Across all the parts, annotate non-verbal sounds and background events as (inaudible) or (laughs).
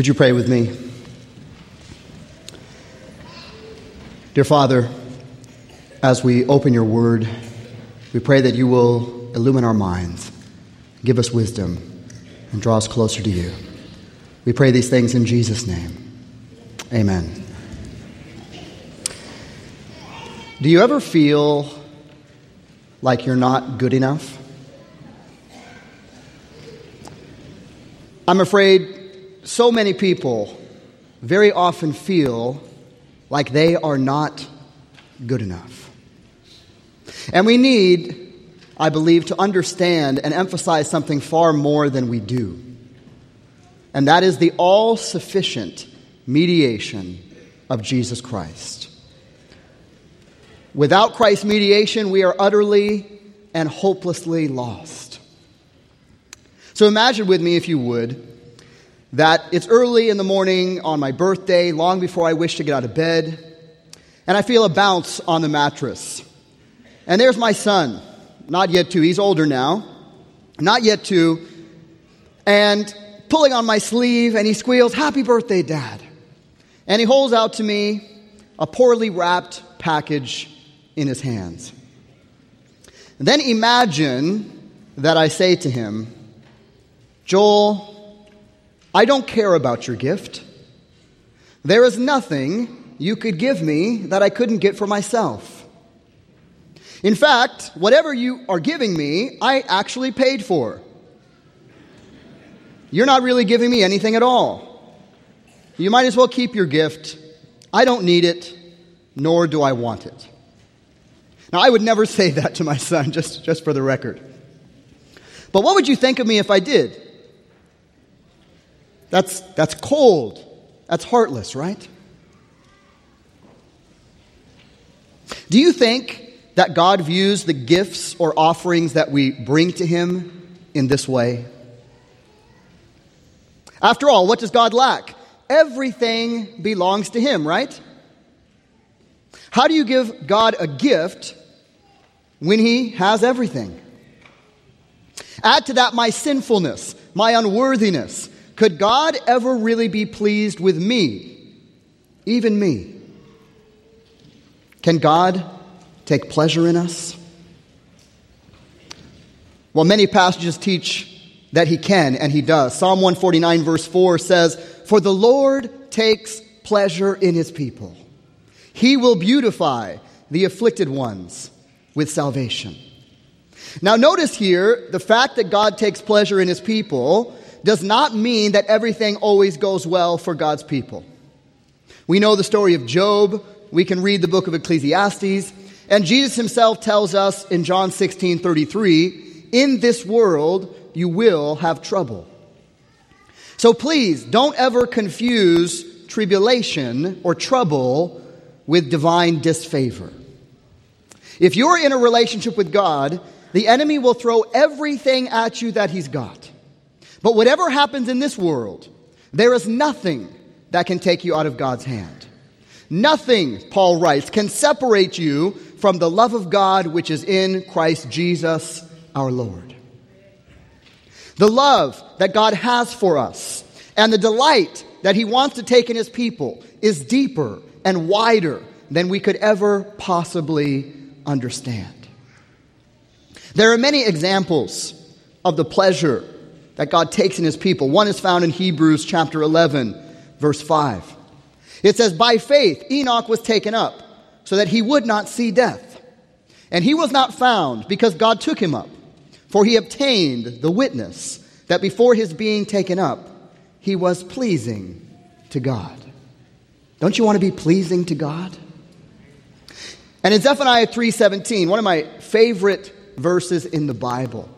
Would you pray with me? Dear Father, as we open your word, we pray that you will illumine our minds, give us wisdom, and draw us closer to you. We pray these things in Jesus' name. Amen. Do you ever feel like you're not good enough? I'm afraid so many people very often feel like they are not good enough. And we need, I believe, to understand and emphasize something far more than we do. And that is the all sufficient mediation of Jesus Christ. Without Christ's mediation, we are utterly and hopelessly lost. So imagine with me, if you would, that it's early in the morning on my birthday, long before I wish to get out of bed, and I feel a bounce on the mattress. And there's my son, not yet two, he's older now, not yet two, and pulling on my sleeve, and he squeals, Happy birthday, Dad. And he holds out to me a poorly wrapped package in his hands. And then imagine that I say to him, Joel, I don't care about your gift. There is nothing you could give me that I couldn't get for myself. In fact, whatever you are giving me, I actually paid for. You're not really giving me anything at all. You might as well keep your gift. I don't need it, nor do I want it. Now, I would never (laughs) say that to my son, just, just for the record. But what would you think of me if I did? That's, that's cold. That's heartless, right? Do you think that God views the gifts or offerings that we bring to Him in this way? After all, what does God lack? Everything belongs to Him, right? How do you give God a gift when He has everything? Add to that my sinfulness, my unworthiness. Could God ever really be pleased with me? Even me? Can God take pleasure in us? Well, many passages teach that he can, and he does. Psalm 149, verse 4 says, For the Lord takes pleasure in his people. He will beautify the afflicted ones with salvation. Now, notice here the fact that God takes pleasure in his people does not mean that everything always goes well for God's people. We know the story of Job. We can read the book of Ecclesiastes. And Jesus himself tells us in John 16 33, in this world you will have trouble. So please don't ever confuse tribulation or trouble with divine disfavor. If you're in a relationship with God, the enemy will throw everything at you that he's got. But whatever happens in this world, there is nothing that can take you out of God's hand. Nothing, Paul writes, can separate you from the love of God which is in Christ Jesus our Lord. The love that God has for us and the delight that He wants to take in His people is deeper and wider than we could ever possibly understand. There are many examples of the pleasure that God takes in His people. One is found in Hebrews chapter 11, verse 5. It says, By faith, Enoch was taken up so that he would not see death. And he was not found because God took him up. For he obtained the witness that before his being taken up, he was pleasing to God. Don't you want to be pleasing to God? And in Zephaniah 3:17, one of my favorite verses in the Bible.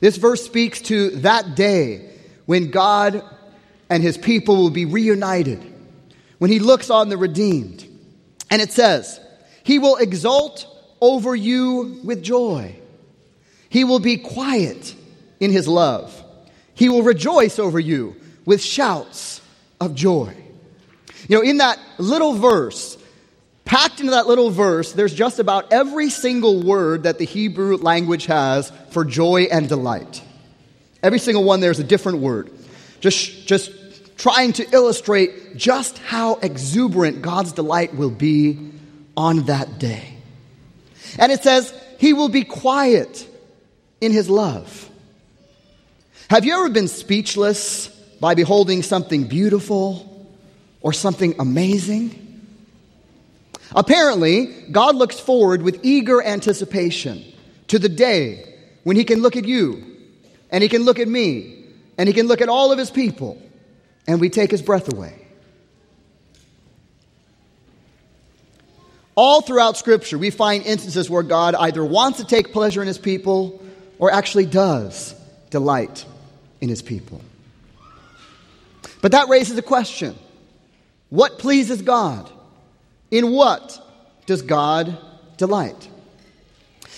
This verse speaks to that day when God and his people will be reunited, when he looks on the redeemed. And it says, He will exult over you with joy. He will be quiet in his love. He will rejoice over you with shouts of joy. You know, in that little verse, packed into that little verse, there's just about every single word that the Hebrew language has for joy and delight. Every single one there's a different word. Just, just trying to illustrate just how exuberant God's delight will be on that day. And it says, He will be quiet in His love. Have you ever been speechless by beholding something beautiful or something amazing? Apparently, God looks forward with eager anticipation to the day when He can look at you, and He can look at me, and He can look at all of His people, and we take His breath away. All throughout Scripture, we find instances where God either wants to take pleasure in His people or actually does delight in His people. But that raises a question What pleases God? In what does God delight?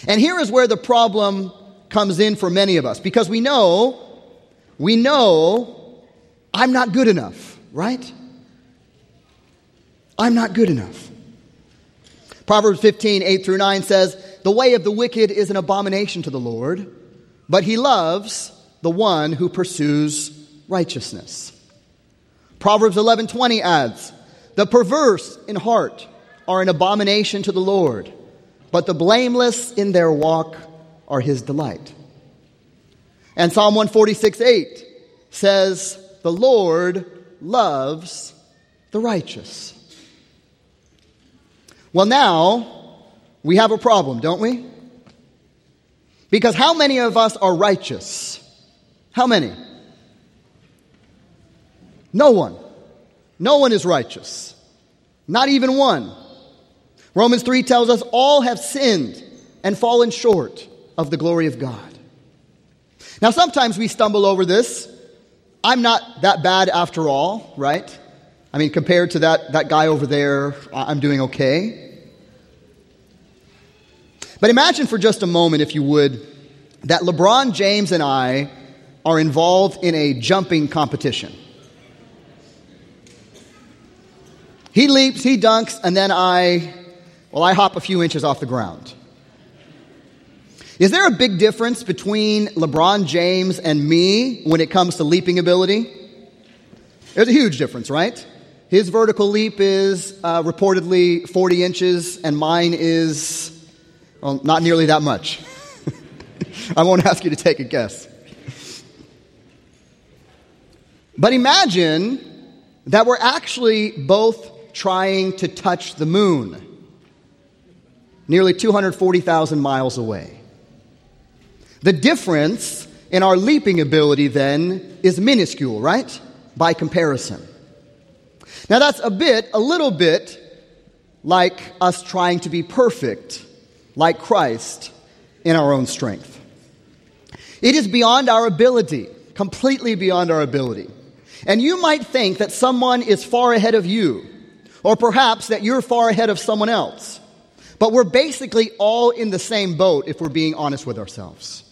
And here is where the problem comes in for many of us because we know, we know I'm not good enough, right? I'm not good enough. Proverbs 15, 8 through 9 says, The way of the wicked is an abomination to the Lord, but he loves the one who pursues righteousness. Proverbs 11, 20 adds, The perverse in heart are an abomination to the Lord, but the blameless in their walk are his delight. And Psalm 146 8 says, The Lord loves the righteous. Well, now we have a problem, don't we? Because how many of us are righteous? How many? No one. No one is righteous. Not even one. Romans 3 tells us all have sinned and fallen short of the glory of God. Now, sometimes we stumble over this. I'm not that bad after all, right? I mean, compared to that, that guy over there, I'm doing okay. But imagine for just a moment, if you would, that LeBron James and I are involved in a jumping competition. He leaps, he dunks, and then I, well, I hop a few inches off the ground. Is there a big difference between LeBron James and me when it comes to leaping ability? There's a huge difference, right? His vertical leap is uh, reportedly 40 inches, and mine is, well, not nearly that much. (laughs) I won't ask you to take a guess. But imagine that we're actually both trying to touch the moon, nearly 240,000 miles away. The difference in our leaping ability then is minuscule, right? By comparison. Now that's a bit, a little bit like us trying to be perfect, like Christ, in our own strength. It is beyond our ability, completely beyond our ability. And you might think that someone is far ahead of you, or perhaps that you're far ahead of someone else. But we're basically all in the same boat if we're being honest with ourselves.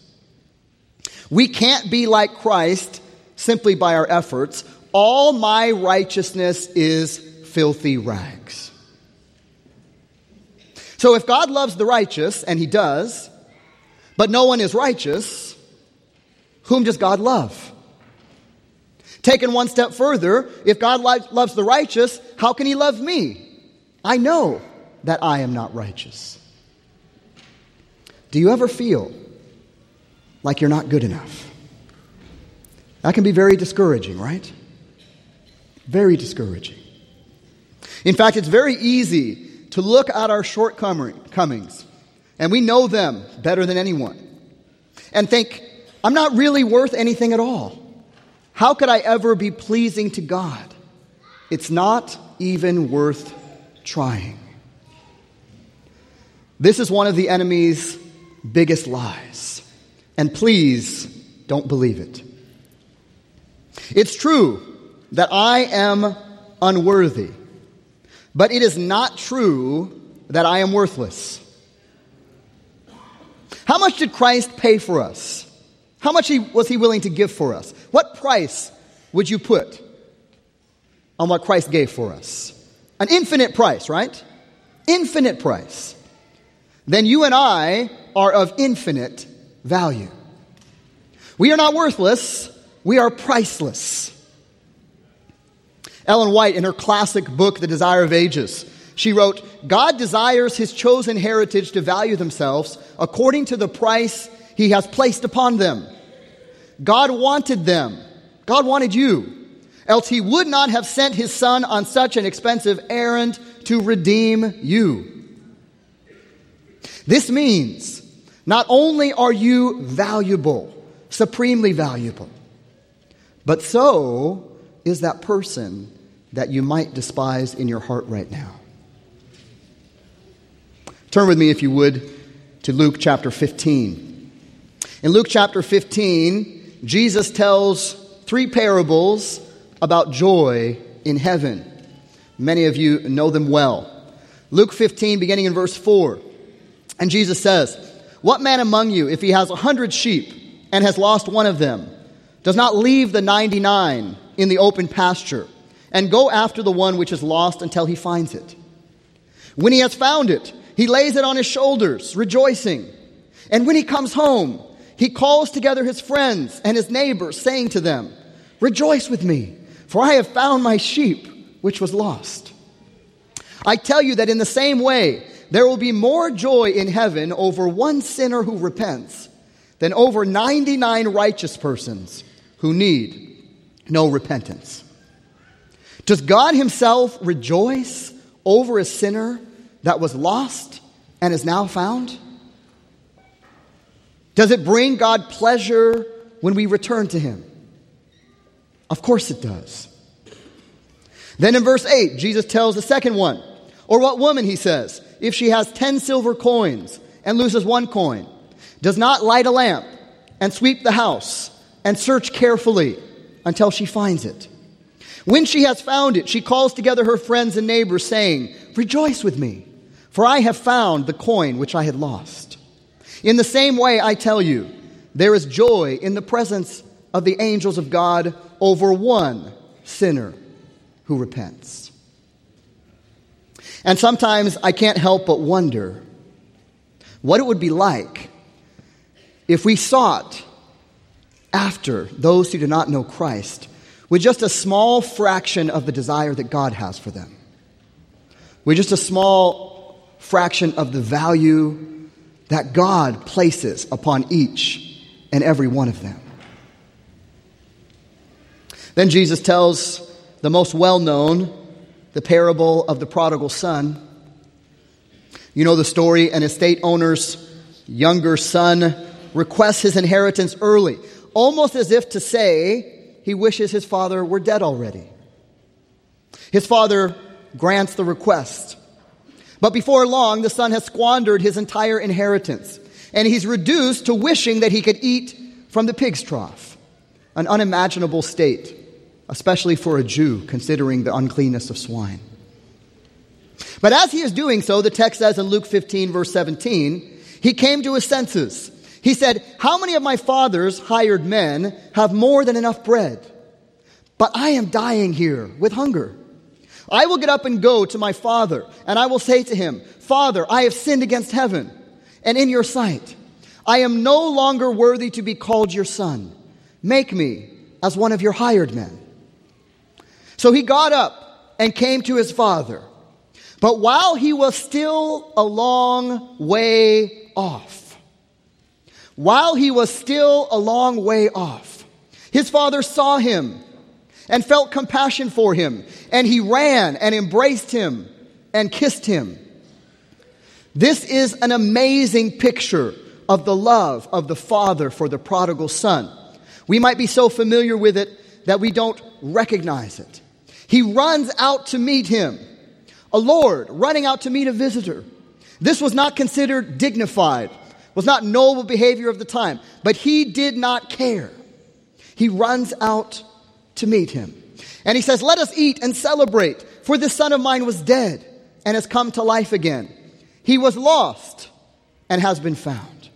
We can't be like Christ simply by our efforts. All my righteousness is filthy rags. So if God loves the righteous, and He does, but no one is righteous, whom does God love? Taken one step further, if God loves the righteous, how can He love me? I know that I am not righteous. Do you ever feel like you're not good enough. That can be very discouraging, right? Very discouraging. In fact, it's very easy to look at our shortcomings, and we know them better than anyone, and think, I'm not really worth anything at all. How could I ever be pleasing to God? It's not even worth trying. This is one of the enemy's biggest lies. And please don't believe it. It's true that I am unworthy, but it is not true that I am worthless. How much did Christ pay for us? How much was he willing to give for us? What price would you put on what Christ gave for us? An infinite price, right? Infinite price. Then you and I are of infinite value. We are not worthless, we are priceless. Ellen White, in her classic book, The Desire of Ages, she wrote, God desires his chosen heritage to value themselves according to the price he has placed upon them. God wanted them. God wanted you. Else he would not have sent his son on such an expensive errand to redeem you. This means not only are you valuable, supremely valuable, but so is that person that you might despise in your heart right now. Turn with me, if you would, to Luke chapter 15. In Luke chapter 15, Jesus tells three parables about joy in heaven. Many of you know them well. Luke 15, beginning in verse 4. And Jesus says, What man among you, if he has a hundred sheep and has lost one of them, does not leave the 99 in the open pasture and go after the one which is lost until he finds it? When he has found it, he lays it on his shoulders, rejoicing. And when he comes home, he calls together his friends and his neighbors, saying to them, Rejoice with me, for I have found my sheep which was lost. I tell you that in the same way, there will be more joy in heaven over one sinner who repents than over 99 righteous persons who need no repentance. Does God Himself rejoice over a sinner that was lost and is now found? Does it bring God pleasure when we return to Him? Of course it does. Then in verse 8, Jesus tells the second one. Or what woman, he says, if she has 10 silver coins and loses one coin, does not light a lamp and sweep the house and search carefully until she finds it? When she has found it, she calls together her friends and neighbors, saying, Rejoice with me, for I have found the coin which I had lost. In the same way, I tell you, there is joy in the presence of the angels of God over one sinner who repents. And sometimes I can't help but wonder what it would be like if we sought after those who do not know Christ with just a small fraction of the desire that God has for them, with just a small fraction of the value that God places upon each and every one of them. Then Jesus tells the most well known, the parable of the prodigal son. You know the story an estate owner's younger son requests his inheritance early, almost as if to say he wishes his father were dead already. His father grants the request. But before long, the son has squandered his entire inheritance, and he's reduced to wishing that he could eat from the pig's trough, an unimaginable state, especially for a Jew, considering the uncleanness of swine. But as he is doing so, the text says in Luke 15, verse 17, he came to his senses. He said, How many of my father's hired men have more than enough bread? But I am dying here with hunger. I will get up and go to my father, and I will say to him, Father, I have sinned against heaven and in your sight. I am no longer worthy to be called your son. Make me as one of your hired men. So he got up and came to his father. But while he was still a long way off, while he was still a long way off, his father saw him and felt compassion for him. And he ran and embraced him and kissed him. This is an amazing picture of the love of the Father for the prodigal son. We might be so familiar with it that we don't recognize it. He runs out to meet him, a Lord running out to meet a visitor. This was not considered dignified, was not noble behavior of the time, but he did not care. He runs out to meet him. And he says, Let us eat and celebrate, for this son of mine was dead and has come to life again. He was lost and has been found.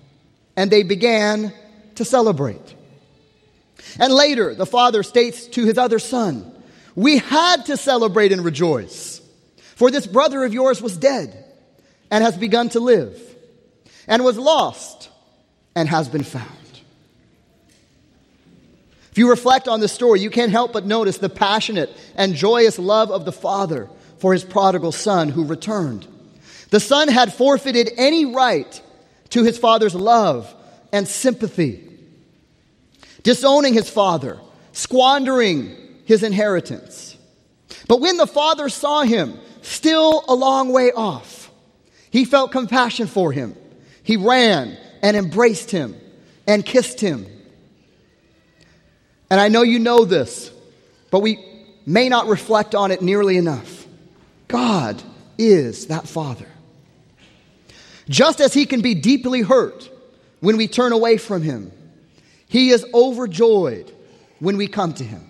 And they began to celebrate. And later, the father states to his other son, We had to celebrate and rejoice, for this brother of yours was dead and has begun to live, and was lost and has been found. If you reflect on this story, you can't help but notice the passionate and joyous love of the Father for his prodigal son who returned. The son had forfeited any right to his father's love and sympathy, disowning his father, squandering his inheritance. But when the father saw him, still a long way off, he felt compassion for him. He ran and embraced him and kissed him and I know you know this, but we may not reflect on it nearly enough. God is that Father. Just as He can be deeply hurt when we turn away from Him, He is overjoyed when we come to Him,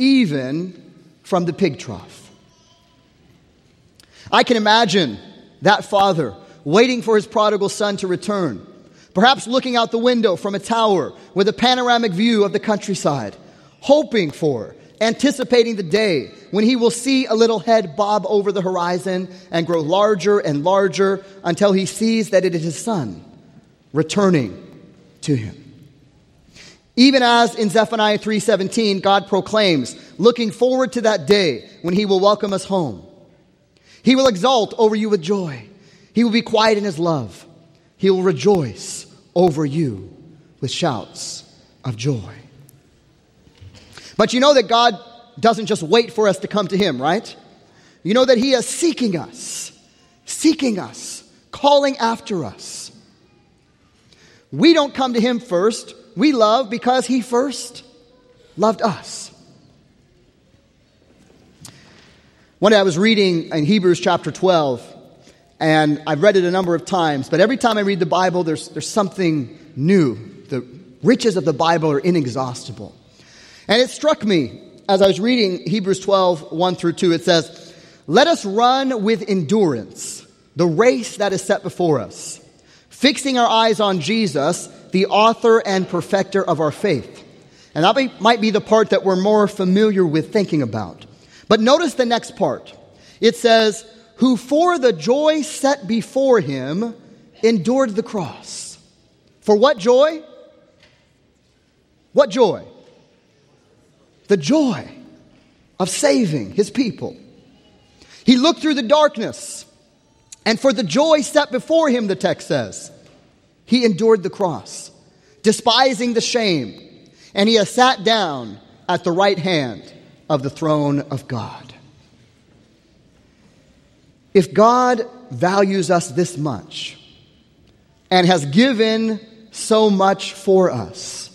even from the pig trough. I can imagine that father waiting for his prodigal son to return Perhaps looking out the window from a tower with a panoramic view of the countryside, hoping for, anticipating the day when he will see a little head bob over the horizon and grow larger and larger until he sees that it is his son returning to him. Even as in Zephaniah 3:17 God proclaims, looking forward to that day when he will welcome us home. He will exult over you with joy. He will be quiet in his love. He will rejoice over you with shouts of joy. But you know that God doesn't just wait for us to come to Him, right? You know that He is seeking us, seeking us, calling after us. We don't come to Him first. We love because He first loved us. One day I was reading in Hebrews chapter 12, and I've read it a number of times, but every time I read the Bible, there's, there's something new. The riches of the Bible are inexhaustible. And it struck me as I was reading Hebrews 12, 1 through 2, it says, Let us run with endurance the race that is set before us, fixing our eyes on Jesus, the author and perfecter of our faith. And that might be the part that we're more familiar with thinking about. But notice the next part. It says, who for the joy set before him endured the cross. For what joy? What joy? The joy of saving his people. He looked through the darkness, and for the joy set before him, the text says, he endured the cross, despising the shame, and he has sat down at the right hand of the throne of God. If God values us this much and has given so much for us,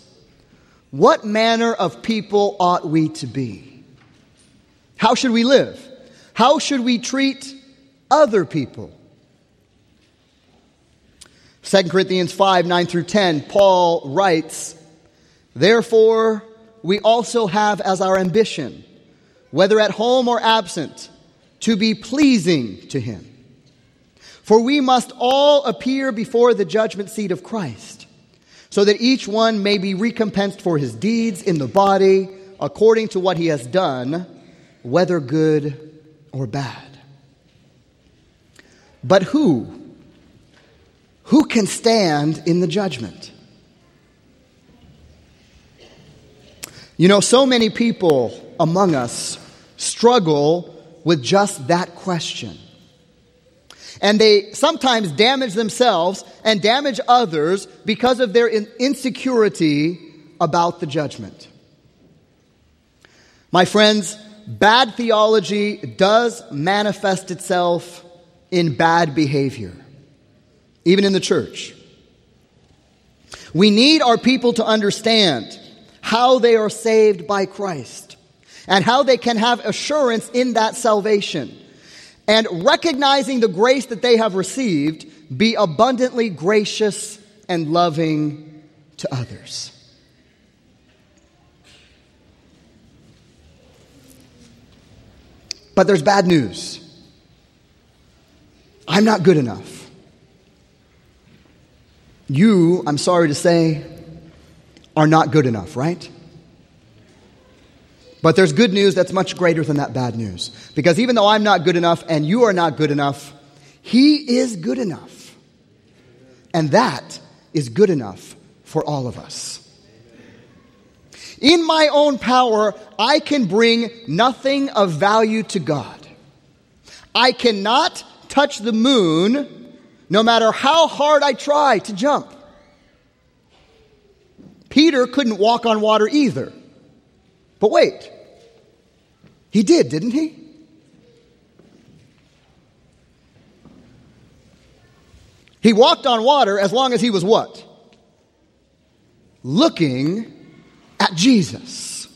what manner of people ought we to be? How should we live? How should we treat other people? 2 Corinthians 5 9 through 10, Paul writes, Therefore, we also have as our ambition, whether at home or absent, to be pleasing to him. For we must all appear before the judgment seat of Christ, so that each one may be recompensed for his deeds in the body according to what he has done, whether good or bad. But who? Who can stand in the judgment? You know, so many people among us struggle with just that question. And they sometimes damage themselves and damage others because of their insecurity about the judgment. My friends, bad theology does manifest itself in bad behavior, even in the church. We need our people to understand how they are saved by Christ and how they can have assurance in that salvation. And recognizing the grace that they have received, be abundantly gracious and loving to others. But there's bad news. I'm not good enough. You, I'm sorry to say, are not good enough, right? But there's good news that's much greater than that bad news. Because even though I'm not good enough and you are not good enough, He is good enough. And that is good enough for all of us. In my own power, I can bring nothing of value to God. I cannot touch the moon no matter how hard I try to jump. Peter couldn't walk on water either. But wait, he did, didn't he? He walked on water as long as he was what? Looking at Jesus,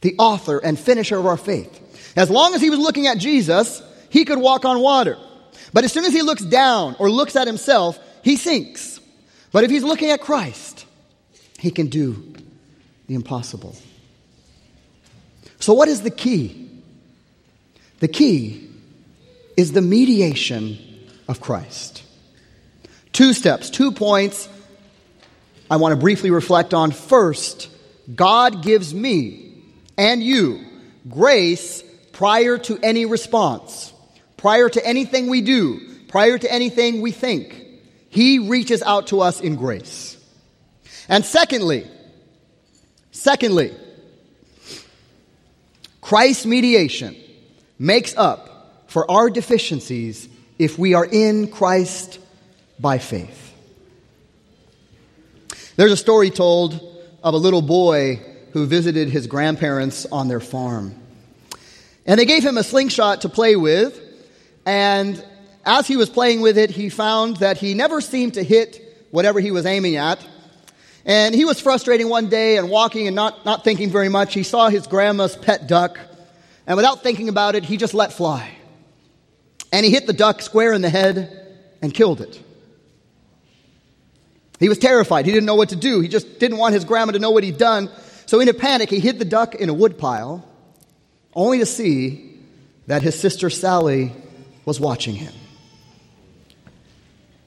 the author and finisher of our faith. As long as he was looking at Jesus, he could walk on water. But as soon as he looks down or looks at himself, he sinks. But if he's looking at Christ, he can do the impossible. So, what is the key? The key is the mediation of Christ. Two steps, two points I want to briefly reflect on. First, God gives me and you grace prior to any response, prior to anything we do, prior to anything we think. He reaches out to us in grace. And secondly, secondly, Christ's mediation makes up for our deficiencies if we are in Christ by faith. There's a story told of a little boy who visited his grandparents on their farm. And they gave him a slingshot to play with, and as he was playing with it, he found that he never seemed to hit whatever he was aiming at. And he was frustrating one day and walking and not, not thinking very much. He saw his grandma's pet duck, and without thinking about it, he just let fly. And he hit the duck square in the head and killed it. He was terrified. He didn't know what to do. He just didn't want his grandma to know what he'd done. So, in a panic, he hid the duck in a woodpile, only to see that his sister Sally was watching him.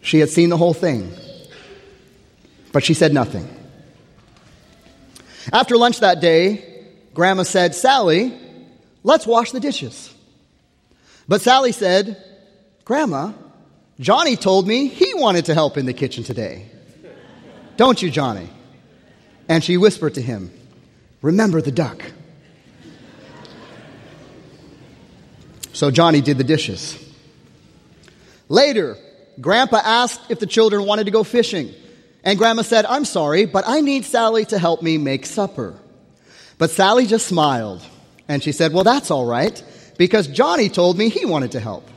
She had seen the whole thing, but she said nothing. After lunch that day, Grandma said, Sally, let's wash the dishes. But Sally said, Grandma, Johnny told me he wanted to help in the kitchen today. Don't you, Johnny? And she whispered to him, Remember the duck. So Johnny did the dishes. Later, Grandpa asked if the children wanted to go fishing. And Grandma said, I'm sorry, but I need Sally to help me make supper. But Sally just smiled. And she said, Well, that's all right, because Johnny told me he wanted to help.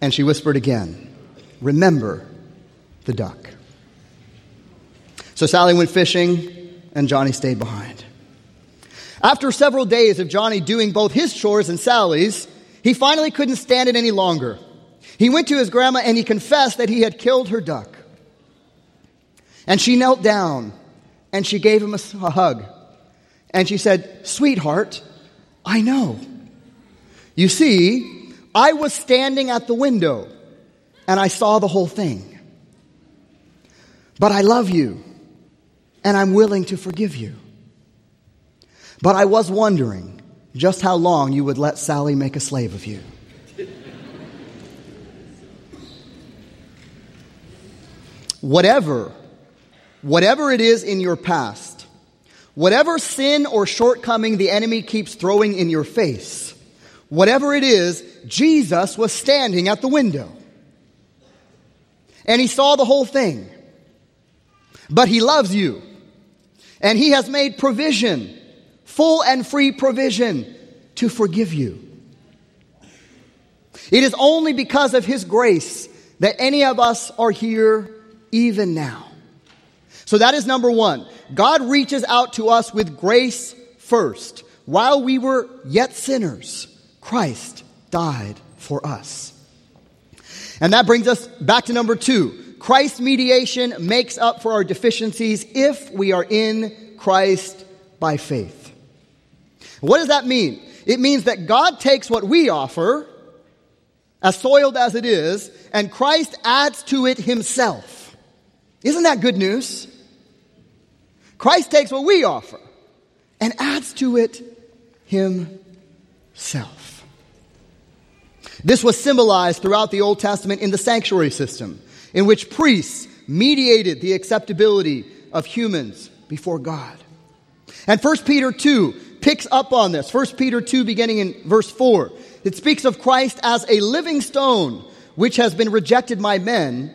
And she whispered again, Remember the duck. So Sally went fishing, and Johnny stayed behind. After several days of Johnny doing both his chores and Sally's, he finally couldn't stand it any longer. He went to his grandma and he confessed that he had killed her duck. And she knelt down and she gave him a, hug. And she said, Sweetheart, I know. You see, I was standing at the window and I saw the whole thing. But I love you and I'm willing to forgive you. But I was wondering just how long you would let Sally make a slave of you. Whatever, whatever it is in your past, whatever sin or shortcoming the enemy keeps throwing in your face, whatever it is, Jesus was standing at the window. And he saw the whole thing. But he loves you. And he has made provision, full and free provision to forgive you. It is only because of his grace that any of us are here even now. So that is number one. God reaches out to us with grace first. While we were yet sinners, Christ died for us. And that brings us back to number two. Christ's mediation makes up for our deficiencies if we are in Christ by faith. What does that mean? It means that God takes what we offer, as soiled as it is, and Christ adds to it himself. Isn't that good news? Christ takes what we offer and adds to it himself. This was symbolized throughout the Old Testament in the sanctuary system in which priests mediated the acceptability of humans before God. And 1 Peter 2 picks up on this. 1 Peter 2, beginning in verse 4. It speaks of Christ as a living stone, which has been rejected by men,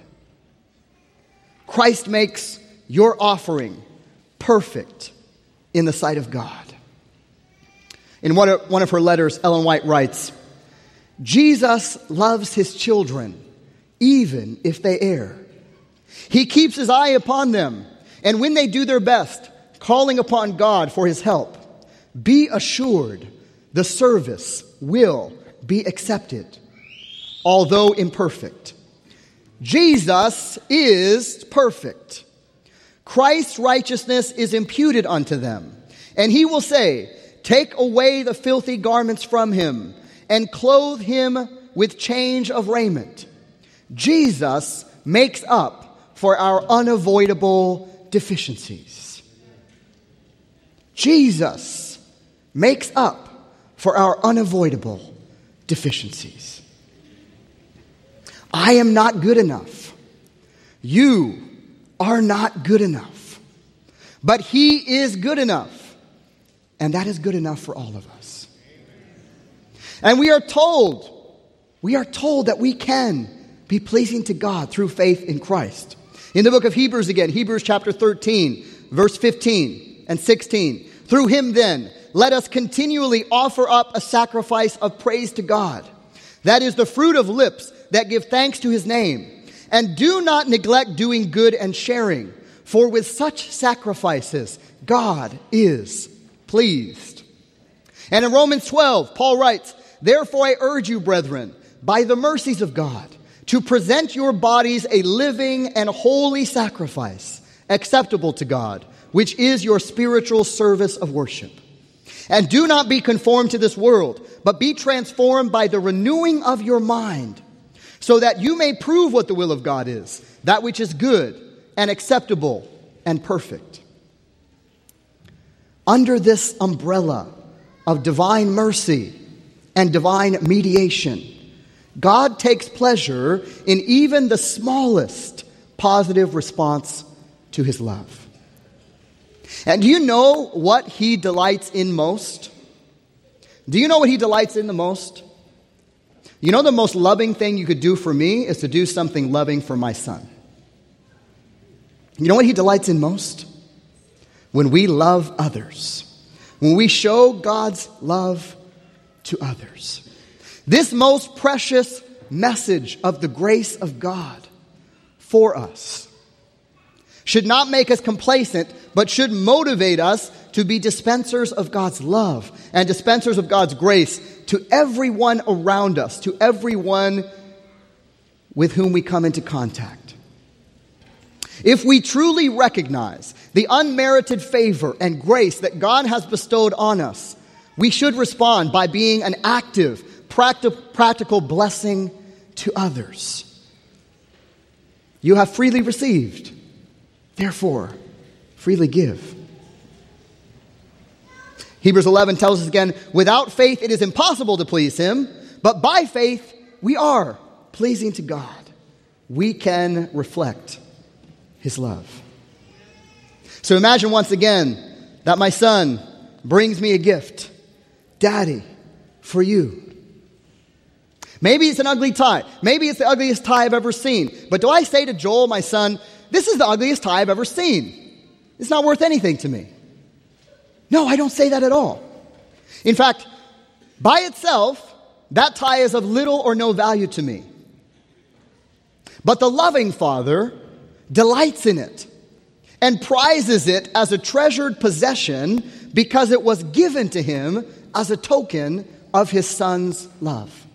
Christ makes your offering perfect in the sight of God. In one of, one of her letters, Ellen White writes Jesus loves his children, even if they err. He keeps his eye upon them, and when they do their best, calling upon God for his help, be assured the service will be accepted, although imperfect. Jesus is perfect. Christ's righteousness is imputed unto them. And he will say, Take away the filthy garments from him and clothe him with change of raiment. Jesus makes up for our unavoidable deficiencies. Jesus makes up for our unavoidable deficiencies. I am not good enough. You are not good enough. But He is good enough. And that is good enough for all of us. And we are told, we are told that we can be pleasing to God through faith in Christ. In the book of Hebrews again, Hebrews chapter 13, verse 15 and 16. Through him then, let us continually offer up a sacrifice of praise to God. That is the fruit of lips that give thanks to his name. And do not neglect doing good and sharing, for with such sacrifices, God is pleased. And in Romans 12, Paul writes, Therefore I urge you, brethren, by the mercies of God, to present your bodies a living and holy sacrifice, acceptable to God, which is your spiritual service of worship. And do not be conformed to this world, but be transformed by the renewing of your mind so that you may prove what the will of God is, that which is good and acceptable and perfect. Under this umbrella of divine mercy and divine mediation, God takes pleasure in even the smallest positive response to his love. And do you know what he delights in most? Do you know what he delights in the most? You know, the most loving thing you could do for me is to do something loving for my son. You know what he delights in most? When we love others, when we show God's love to others. This most precious message of the grace of God for us should not make us complacent, but should motivate us to be dispensers of God's love and dispensers of God's grace to everyone around us, to everyone with whom we come into contact. If we truly recognize the unmerited favor and grace that God has bestowed on us, we should respond by being an active, practical blessing to others. You have freely received, therefore, freely give. Hebrews 11 tells us again, without faith it is impossible to please him, but by faith we are pleasing to God. We can reflect his love. So imagine once again that my son brings me a gift. Daddy, for you. Maybe it's an ugly tie. Maybe it's the ugliest tie I've ever seen. But do I say to Joel, my son, this is the ugliest tie I've ever seen? It's not worth anything to me. No, I don't say that at all. In fact, by itself, that tie is of little or no value to me. But the loving Father delights in it and prizes it as a treasured possession because it was given to him as a token of his Son's love.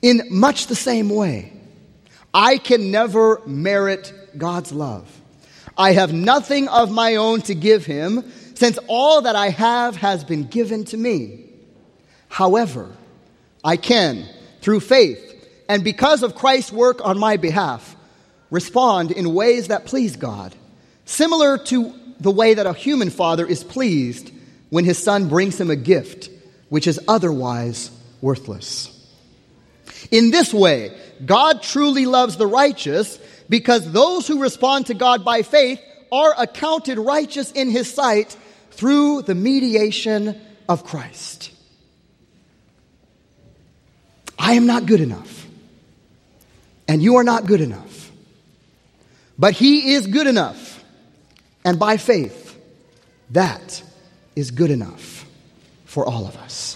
In much the same way, I can never merit God's love. I have nothing of my own to give him since all that I have has been given to me. However, I can, through faith, and because of Christ's work on my behalf, respond in ways that please God, similar to the way that a human father is pleased when his son brings him a gift which is otherwise worthless. In this way, God truly loves the righteous because those who respond to God by faith are accounted righteous in his sight through the mediation of Christ. I am not good enough, and you are not good enough. But he is good enough, and by faith, that is good enough for all of us.